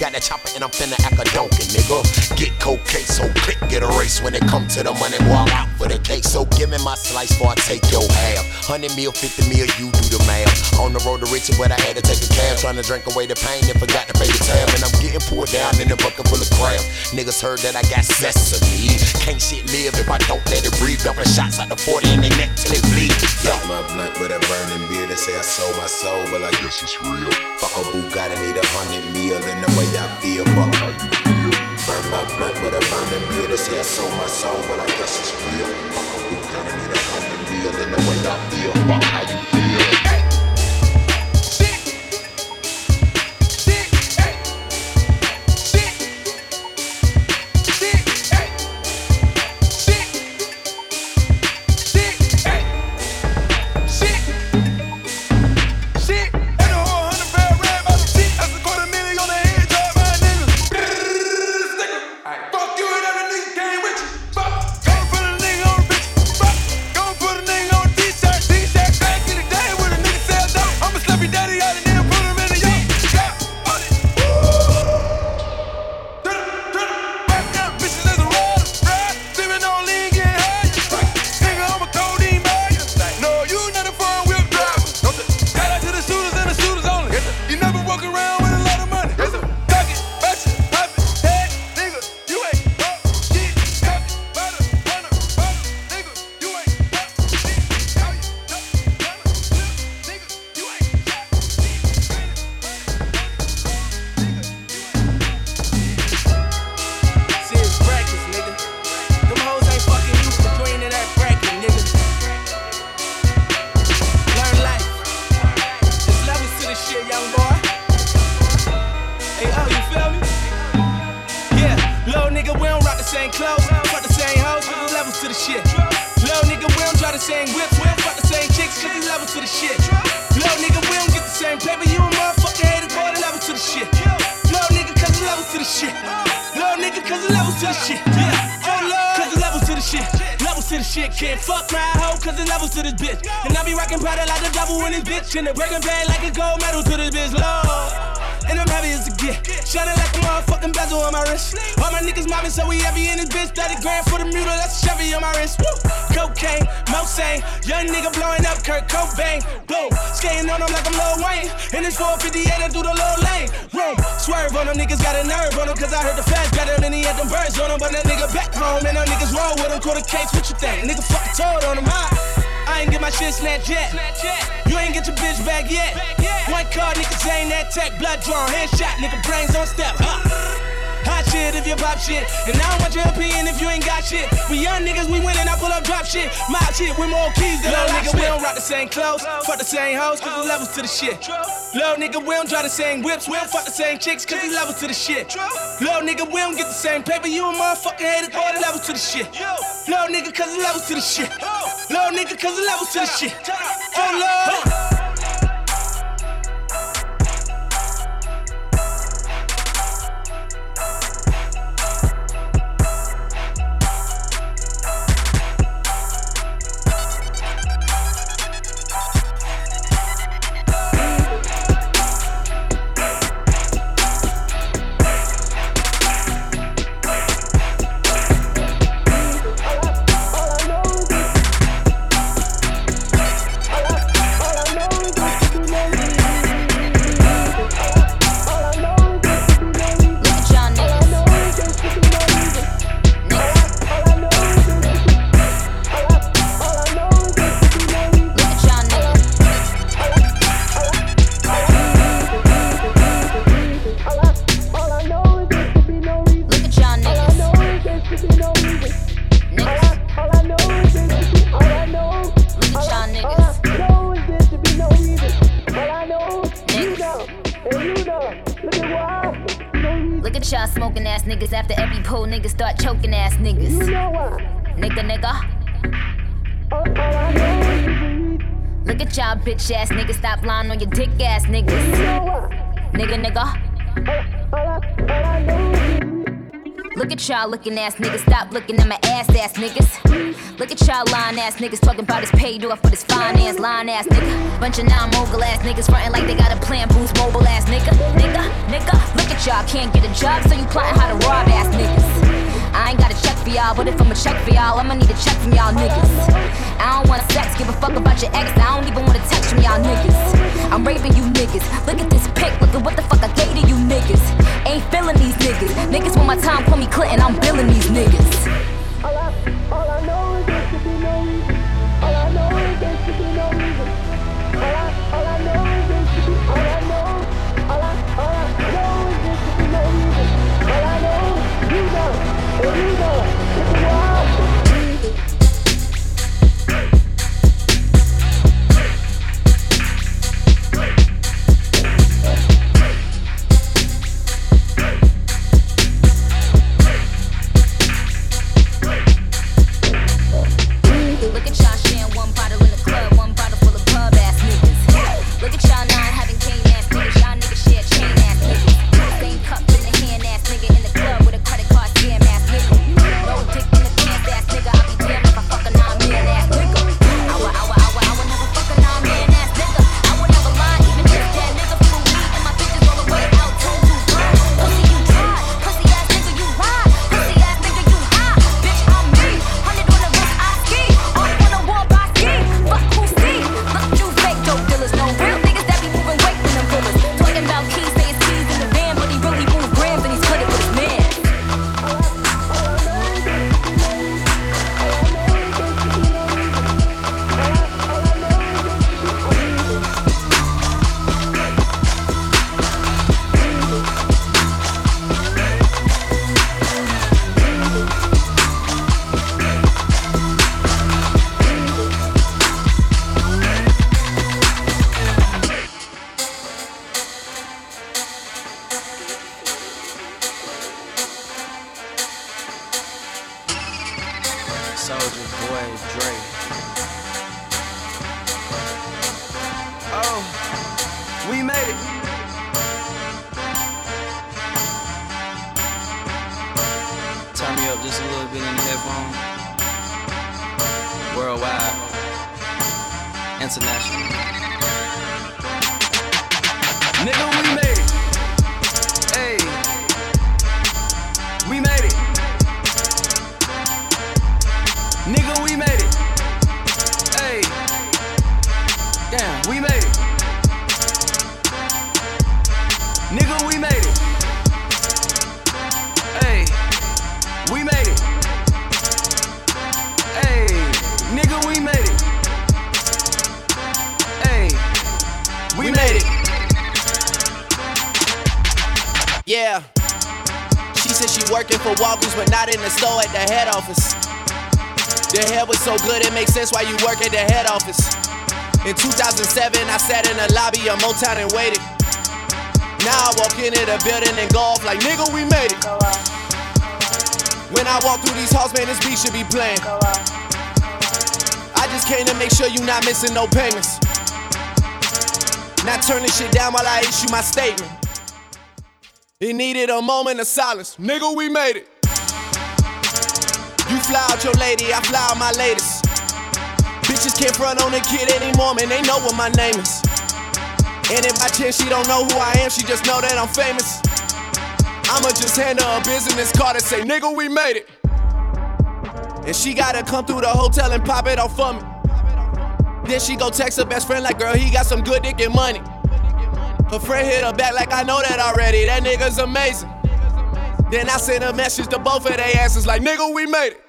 Got that chopper and I'm finna 100 mil, 50 mil, you do the math. On the road to riches, but I had to take a cab. Trying to drink away the pain and forgot to pay the tab. And I'm getting pulled down in a bucket full of crap. Niggas heard that I got sesame. Can't shit live if I don't let it breathe. Dumping shots out the 40 in their neck till it bleed. Yo. my blunt with a burning beard. They say I sold my soul, but I guess it's real. Fuck a Bugatti, need a 100 mil. And the way I feel, fuck how you feel. Burn my blunt with a burning beard. They say I sold my soul, but I guess it's real in the way I feel. Fuck how you same we don't fuck the same chicks, cause there's levels to the shit. Little nigga, we don't get the same paper, you a motherfucking hater, boy, the levels to the shit. Little nigga, cause there's levels to the shit. Little nigga, cause there's levels to the shit. Yeah, oh lord, cause there's levels to the shit. Levels to the shit, can't fuck my hoe, cause there's levels to this bitch. And I be rocking powder like the devil in this bitch, and the breaking bad like a gold medal to this bitch, lord. And I'm heavy as a get. Shining like a motherfucking bezel on my wrist. All my niggas mobbing, so we heavy in this bitch. 30 grand for the mule, that's a Chevy on my wrist. Woo! Cocaine, Mosaic, young nigga blowing up Kurt Cobain. Boom, skating on him like I'm Lil Wayne. In this 458, I do the low lane. Room, swerve on them niggas, got a nerve on them, cause I heard the feds better than he had them birds on him. But that nigga back home, and them niggas roll with him. Quarter case, what you think? Nigga fucking told on him, huh? Ah. I ain't get my shit snatched yet. You ain't get your bitch back yet. One card, niggas ain't that tech. Blood drawn, headshot, nigga brains on step. Huh? Hot shit if you pop shit. And I don't want your opinion if you ain't got shit. We young niggas, we winning, I pull up drop shit. My shit with more keys than Little nigga, we don't rock the same clothes. Fuck the same hoes, cause there's levels to the shit. Little nigga, we don't drive the same whips. We don't fuck the same chicks, cause there's levels to the shit. Little nigga, we don't get the same paper. You a motherfucking hater, boy, the levels to the shit. Little nigga, cause there's levels to the shit. Little nigga, cause there's levels to the shit. Oh, Lord. Bitch ass niggas. Stop lying on your dick ass niggas. Nigga, nigga. Look at y'all looking ass niggas. Stop looking at my ass ass niggas. Look at y'all lying ass niggas talking about his paid off for this finance line ass nigga. Bunch of non mogul ass niggas frontin' like they got a plan boost mobile ass nigga. Nigga, nigga. Look at y'all can't get a job, so you plotting how to rob ass niggas. I ain't got a check for y'all, but if I'm a check for y'all, I'ma need a check from y'all niggas. I don't wanna sex, give a fuck about your ex. I don't even wanna text from y'all niggas. I'm raping you niggas. Look at this pic, look at what the fuck I gave to you niggas. Ain't feeling these niggas. Niggas want my time, call me Clinton, I'm billing these niggas. All I, all I She working for Walgreens, but not in the store at the head office. The hair was so good, it makes sense why you work at the head office. In 2007, I sat in the lobby of Motown and waited. Now I walk into the building and go off like, nigga, we made it. When I walk through these halls, man, this beat should be playing. I just came to make sure you not missing no payments. Not turning shit down while I issue my statement. It needed a moment of silence. Nigga, we made it. You fly out your lady, I fly out my latest. Bitches can't front on a kid anymore, man, they know what my name is. And if by chance she don't know who I am, she just know that I'm famous. I'ma just hand her a business card and say, nigga, we made it. And she gotta come through the hotel and pop it off for me. Then she go text her best friend like, girl, he got some good dick and money. Her friend hit her back like, I know that already, that nigga's amazing. Then I sent a message to both of their asses like, nigga, we made it.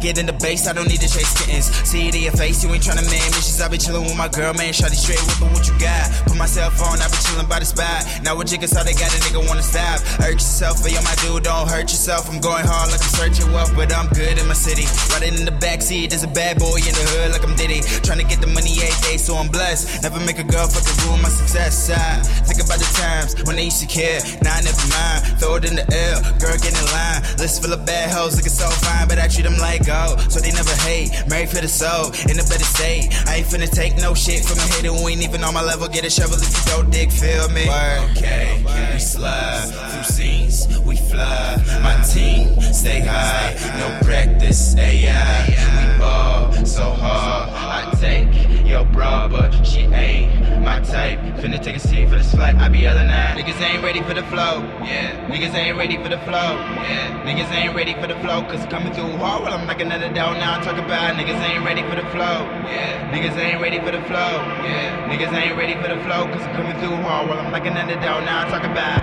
It in the base, I don't need to chase kittens. See it in your face, you ain't tryna man missions. I be chillin' with my girl, man. Shotty straight whippin' what you got. Put myself on, I be chillin' by the spot. Now with jiggers, how they got a nigga wanna stop. Hurt yourself, but yo, my dude, don't hurt yourself. I'm going hard like I'm searching wealth, but I'm good in my city. Riding in the backseat, there's a bad boy in the hood like I'm Diddy. Tryna get the money eight days, so I'm blessed. Never make a girl fucking ruin my success. I think about the times when they used to care. Now I never mind. Throw it in the air, girl, get in line. List full of bad hoes, looking so fine, but I treat them like gold. So they never hate. Married for the soul, in a better state. I ain't finna take no shit from a hater who ain't even on my level. Get a shovel if you don't dig, feel me? Okay, we slide through scenes, we fly. My team stay high, no practice, AI. We ball so hard. I take your bra, but she ain't my type. Finna take a seat for this flight, I be yelling at. Niggas ain't ready for the flow, yeah. Niggas ain't ready for the flow, yeah. Niggas ain't ready for the flow, cause coming through hard while I'm knocking at the. Now I talk about niggas ain't ready for the flow, yeah. Niggas ain't ready for the flow, yeah. Niggas ain't ready for the flow, cause coming through hard while I'm knocking at the. Now I talk about.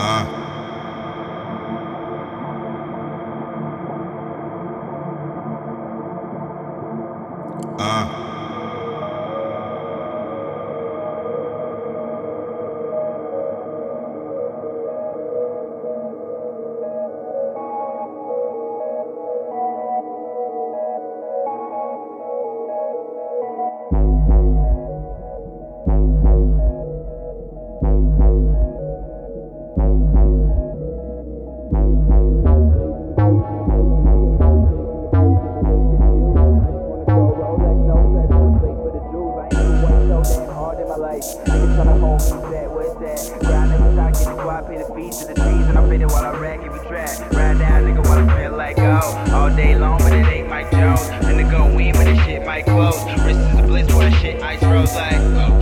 Uh. Might close. Wrist is a bliss the shit ice rose like.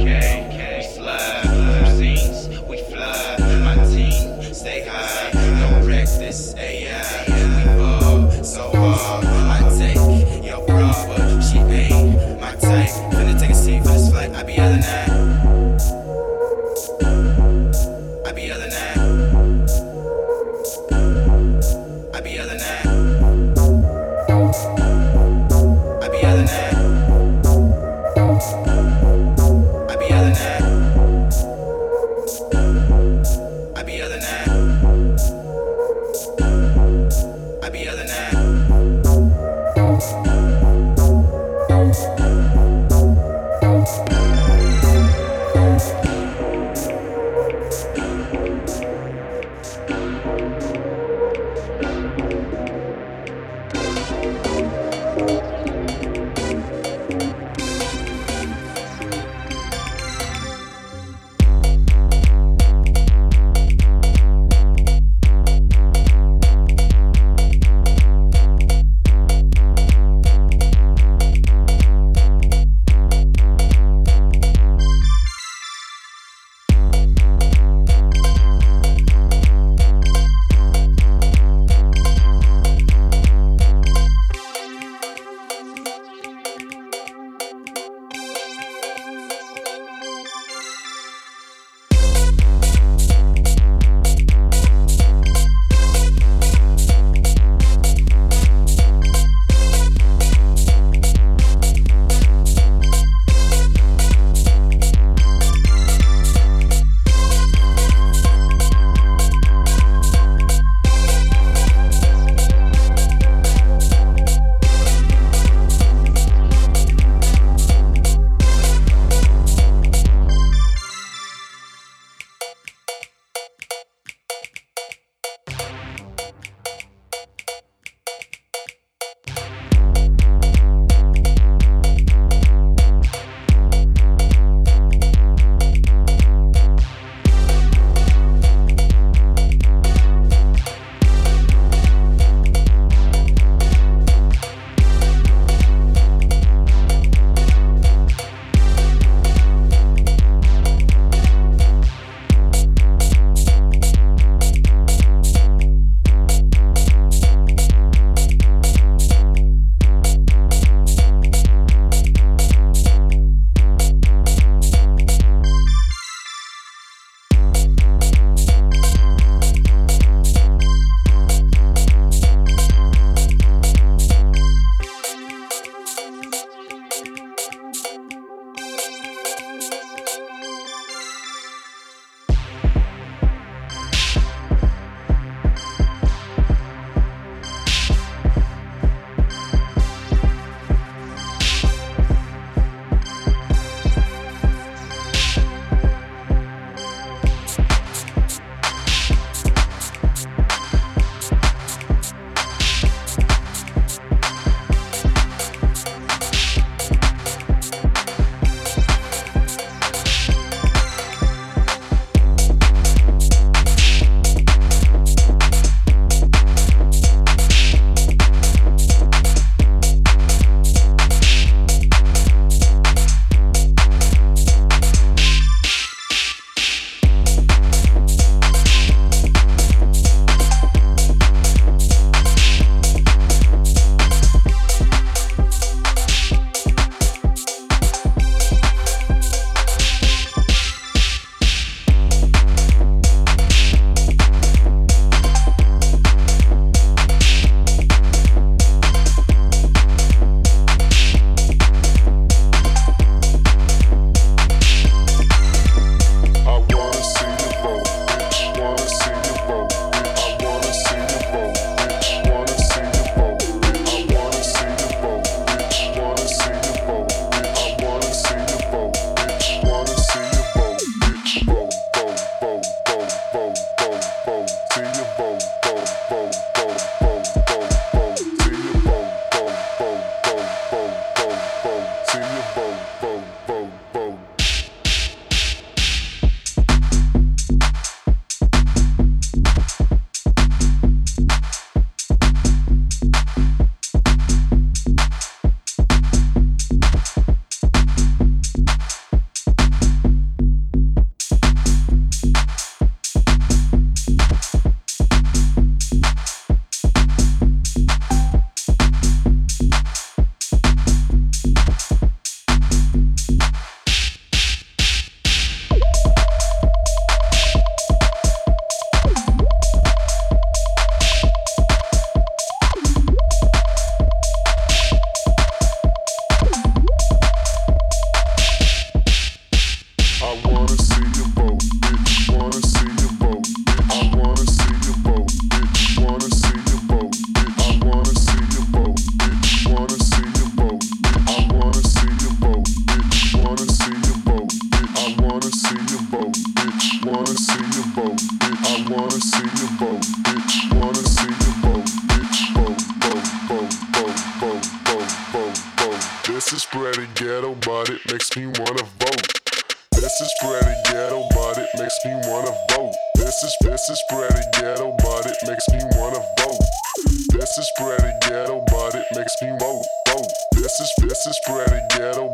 This is pretty ghetto, but it makes me woke, vote. This is this is pretty ghetto,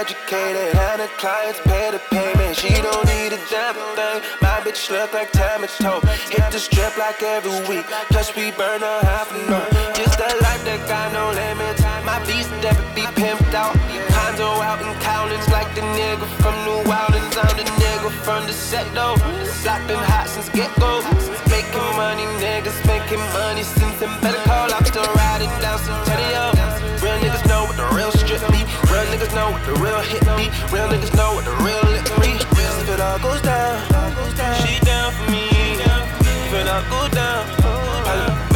educated, and her clients pay the payment. She don't need a damn thing. My bitch look like time it's told. Hit the strip like every week. Plus we burn a half a month. Just that life that got no limits. My beast never be pimped out. Condo out in Collins like the nigga from New Orleans. I'm the nigga from the set though. Block been hot since get go. Making money, niggas making money since then, better call. I'm still riding down some 20 what the real strip be. Real niggas know what the real hit be. Real niggas know what the real lick be. If it all goes down, she down for me. If it all goes down, I love.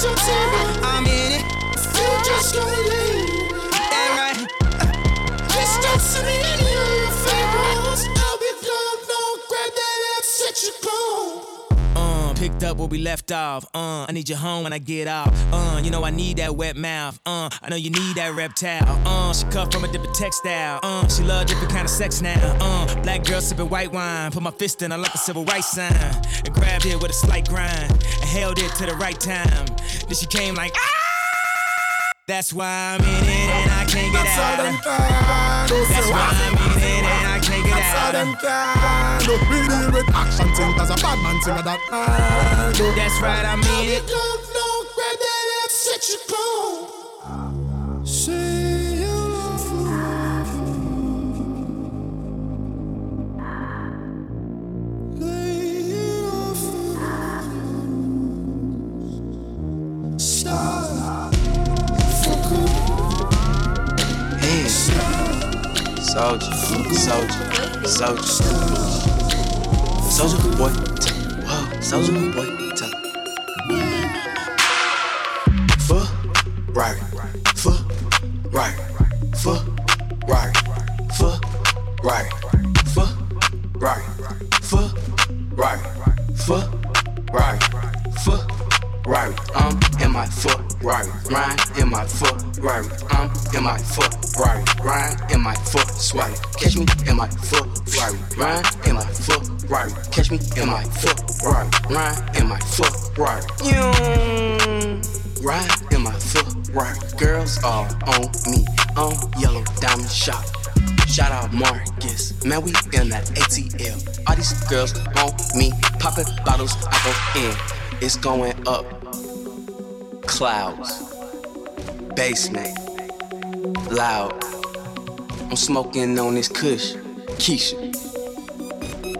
I'm in it. You just can't leave. That right. Uh, picked up where we left off. Uh, I need you home when I get off. Uh, you know I need that wet mouth. Uh, I know you need that reptile. Uh, she cut from a different textile. Uh, she love different kind of sex now. Uh, black girl sipping white wine. Put my fist in her like a civil rights sign. And grabbed it with a slight grind. And held it to the right time. Then she came like, ah! That's why I'm in it and I can't get out. them can do. That's why? I'm in I can't get That's all out. them can do. We deal with action thing. Cause a bad man thing that man do. That's right, I'm in it. Say you Soldier, soldier, soldier. Soldier boy, whoa, soldier boy, Fuh, right, fuh, right, fuh, right, fuh, right, fuh, right, fuh, right, fuh, right, fuh, right. I'm in my foot, right, grind in my foot, right. I'm in my foot, right, grind in my foot, swipe. Catch me in my foot, right, grind in my foot, right. Catch me in my foot, right, grind in my. You ride in my foot, right. Girls all on me, on yellow diamond shop. Shout out Marcus, man, we in that ATL. All these girls on me, popping bottles, I go in. It's going up. Clouds, basement, loud. I'm smoking on this Kush, Keisha.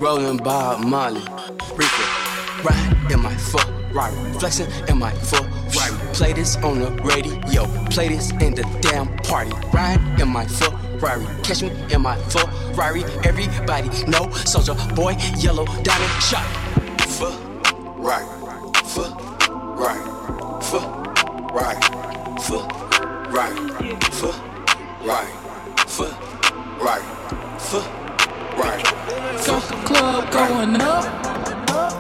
Rolling Bob Molly, Reaper. Ride in my right. Flexing in my right. Play this on the radio, play this in the damn party. Ride in my foot, right. Catch me in my right. Everybody know, soldier boy, yellow diamond shot. Foot, Foot, right. Foot, right. Foot, right. Foot, right. The club going up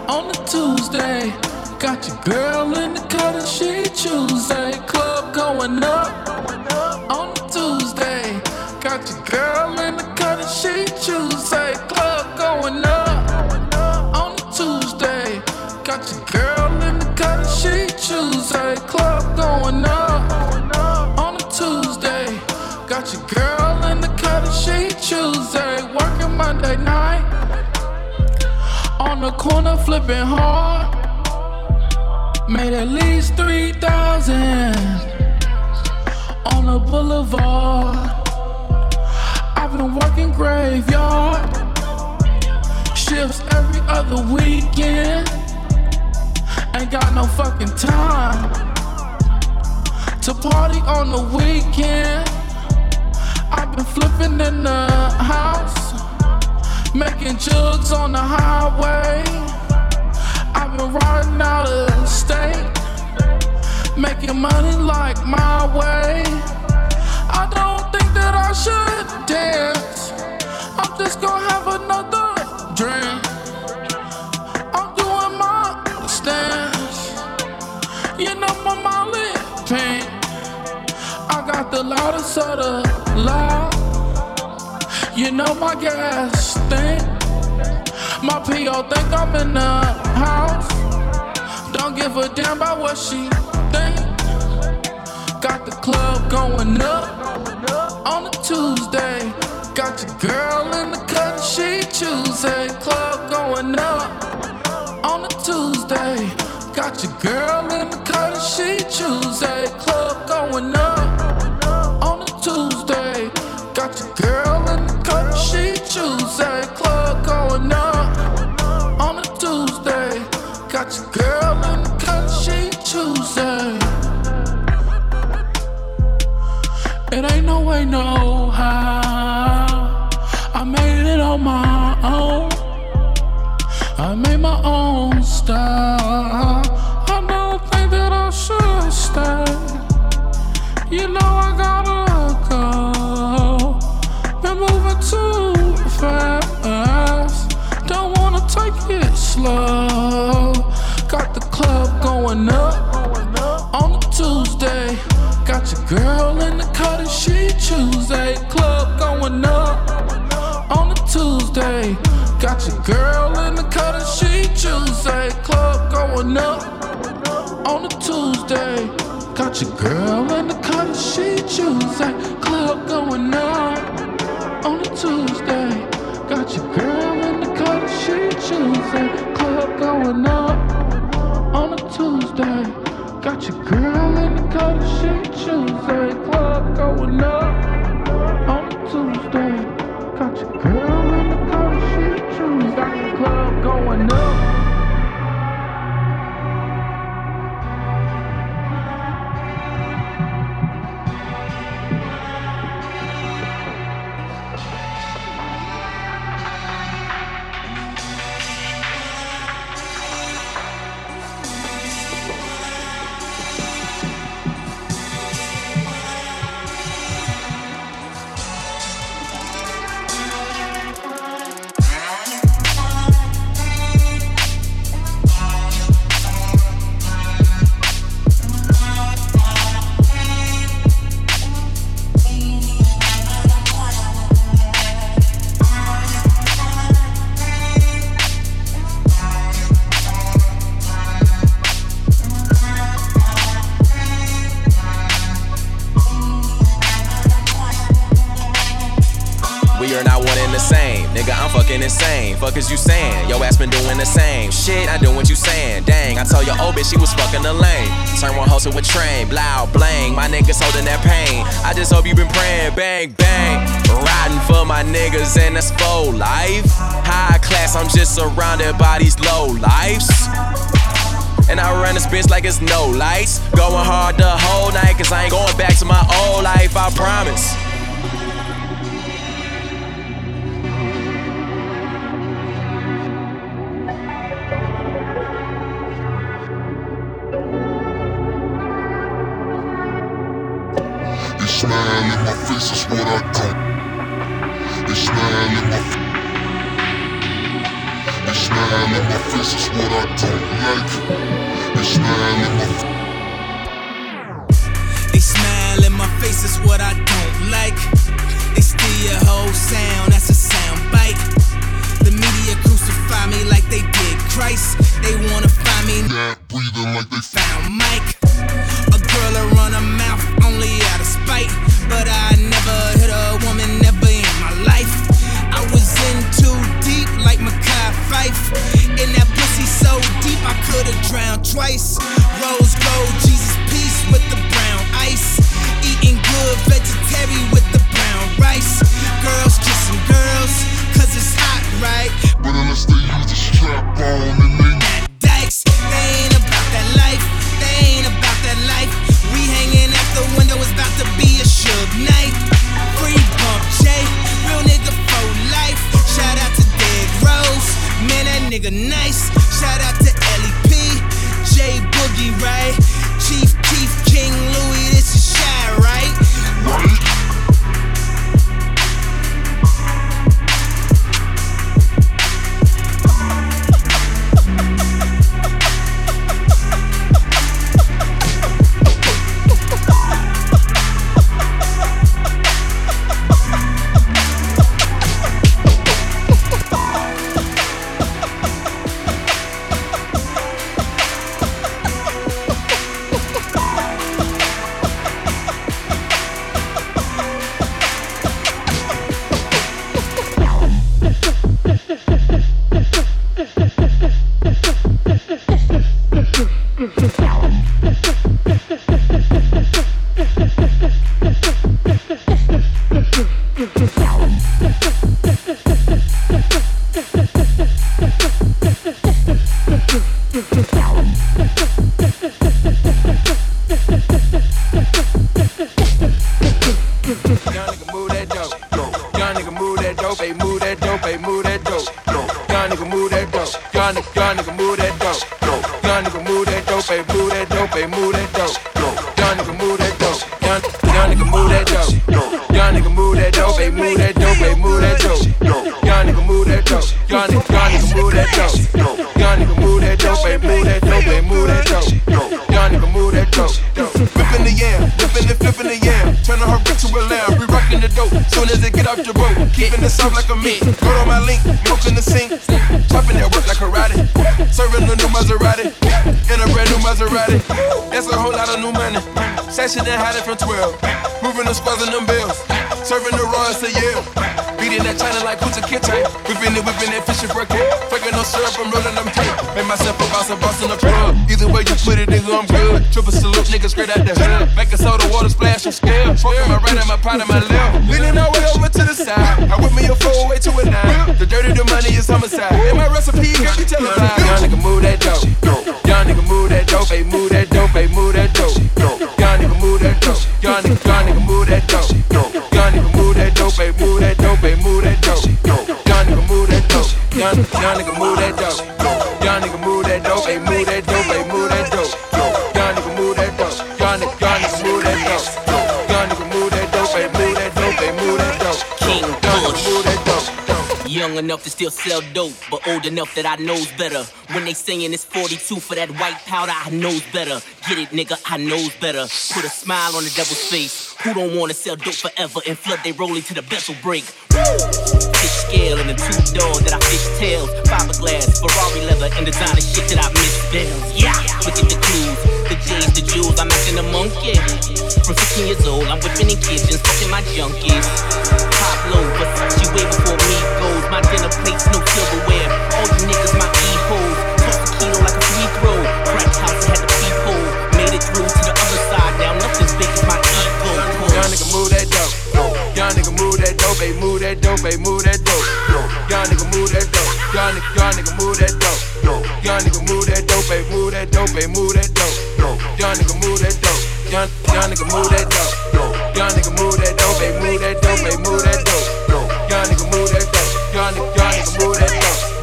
on a Tuesday. Got your girl in the cut and she Tuesday. Club going up on a Tuesday. Got your girl in the cut and she Tuesday. Club going up on a Tuesday. Got your girl in the cut and she Tuesday. Club Monday night on the corner flipping hard. Made at least 3,000 on the boulevard. I've been working graveyard shifts every other weekend. Ain't got no fucking time to party on the weekend. I've been flipping in the house, making jugs on the highway. I've been riding out of state, making money like my way. I don't think that I should dance. I'm just gonna have another drink. I'm doing my stance. You know my Molly pink. I got the loudest of the loud. You know my gas stink. My PO think I'm in the house. Don't give a damn about what she think. Got the club going up on a Tuesday. Got your girl in the cut, she Tuesday. Club going up on a Tuesday. Got your girl in the cut she a club going up on a Tuesday. Got your girl in the she choose a club going up on a Tuesday. Got your girl in the cut she choose. It ain't no way, no how. I made it on my own. I made my own style. I don't think that I should stay. You know slow. Got the club going up on a Tuesday. Got your girl in the cut and she Tuesday. Club going up on a Tuesday. Got your girl in the cut and she Tuesday. Club going up on a Tuesday. Got your girl in the cut and she Tuesday. Club going up on a Tuesday. Got your girl in the cut and she Tuesday. Club going up on a Tuesday. Got your girl in the and she Tuesday. Club going up on a Tuesday. Got your girl in the and she Tuesday. Got the club going up. With train. Blow, blang. My niggas holding that pain. I just hope you been praying. Bang, bang. Riding for my niggas and that's full life. High class, I'm just surrounded by these low lives. And I run this bitch like it's no lights. Going hard the whole night, cause I ain't going back to my old life, I promise. Like. Go to my link, milk in the sink. Chopping that work like karate. Serving a new Maserati. In a brand new Maserati. That's a whole lot of new money. Session and had it from 12. Moving the squads and them bills. Serving the Royals to Yale. Beating that China like Kunta Kinte. Whipping it, whipping that fish and breaking. Fucking no syrup, I'm rolling them tape. Make myself a boss, a boss in the plug. Either way you put it, nigga, I'm good. Triple salute, nigga, straight out the hood. Make a soda water splash, I'm scared. Fucking my right and my pot and my left. Dirty, the money is homicide. In my recipe, girl, you tell a lie. Young nigga, move that dope. Young nigga, move that dope. Hey, move that dope. Hey, move that dope. Young nigga, move that dope. Young nigga, young nigga, move that dope. Young nigga, move that dope. Hey, move that dope. Hey, move that dope. Young nigga, move that dope. Young, nigga, move that dope. Enough to still sell dope, but old enough that I knows better. When they saying it's 42 for that white powder, I knows better. Get it, nigga, I knows better. Put a smile on the devil's face. Who don't wanna sell dope forever and flood they rolling to the vessel break? Fish scale and the two doors that I fish tails. Fiberglass, Ferrari leather, and designer shit that I miss bells. Yeah, look at the clues, J's, the jewels. I'm acting a monkey. From 15 years old, I'm whipping in kitchens, fucking my junkies. Pablo, Versace way before me goes. My dinner plates, no silverware. All you niggas, my e-hoes. Toss the kilo like a free throw. Crack house had the peephole. Made it through to the other side. Now nothing's big as my ego. Young nigga, move that dope. Young nigga, move that dope. Hey, move that dope. Hey, move that dope. Young nigga, move that dope. Young nigga, young nigga, move that dope. Young nigga, move that dope. Hey, move that dope. Hey, move that dope. Young nigga, move that dope. Young, young nigga, move that dope. Young nigga, move that dope. Hey, move that dope. Hey, move that dope. Young nigga, move that dope. Young nigga, young nigga, move that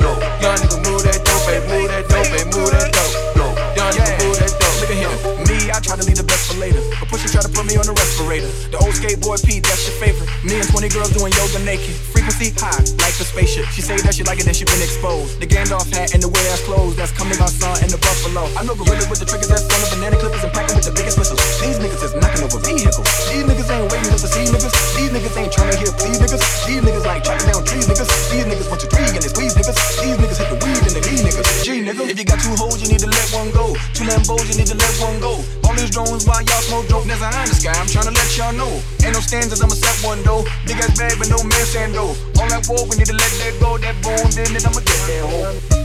dope. Young nigga, move that dope. Hey, move that dope. Hey, move that dope. Young nigga, move that dope. Look at him. Me, I try to leave the best for later. But Pusha try to put me on the respirator. The old skateboard P, that's your favorite. Me and 20 girls doing yoga naked. Frequency high, like the spaceship. She say that she like it, then she been exposed. The Gandalf hat and the way ass clothes. That's coming on sun and the buffalo. I know gorilla with the triggers that's on the banana clippers and packing with the biggest whistles. These niggas is knocking over vehicles. These niggas ain't waiting just to see niggas. These niggas ain't trying to hear please niggas. These niggas like chopping down trees niggas. These niggas want you three and they squeeze niggas. These niggas hit the weed and they leave niggas. Nigga, if you got two hoes, you need to let one go. Two Lambos, you need to let one go. All these drones while y'all smoke dope. There's a eye in the sky, I'm trying to let y'all know. Ain't no standards, I'ma set one though. Big ass bag, but no man stand though. All that war, we need to let that go. That bone, then it, I'ma get that hoe.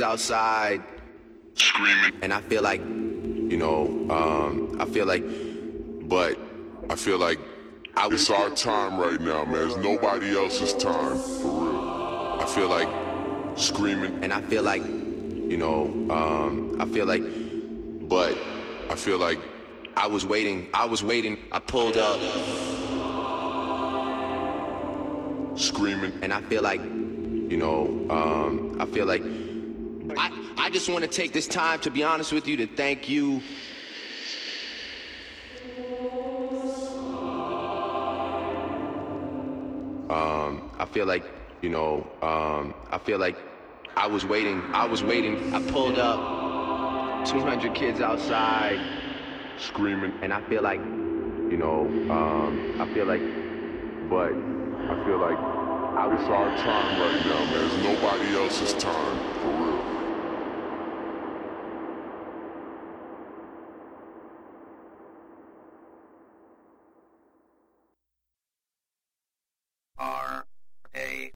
Kids outside screaming. And I feel like, you know, um, I feel like, but I feel like I. It's our time right now, man. It's nobody else's time, for real. I feel like screaming. And I feel like, you know, um, I feel like, but I feel like I was waiting. I was waiting. I pulled up. Screaming. And I feel like, you know, um, I feel like I, I just want to take this time, to be honest with you, to thank you. Um, I feel like, you know, um, I feel like I was waiting. I was waiting. I pulled up 200 kids outside screaming. And I feel like, you know, um, I feel like, but I feel like it's our time right now, man. It's nobody else's time.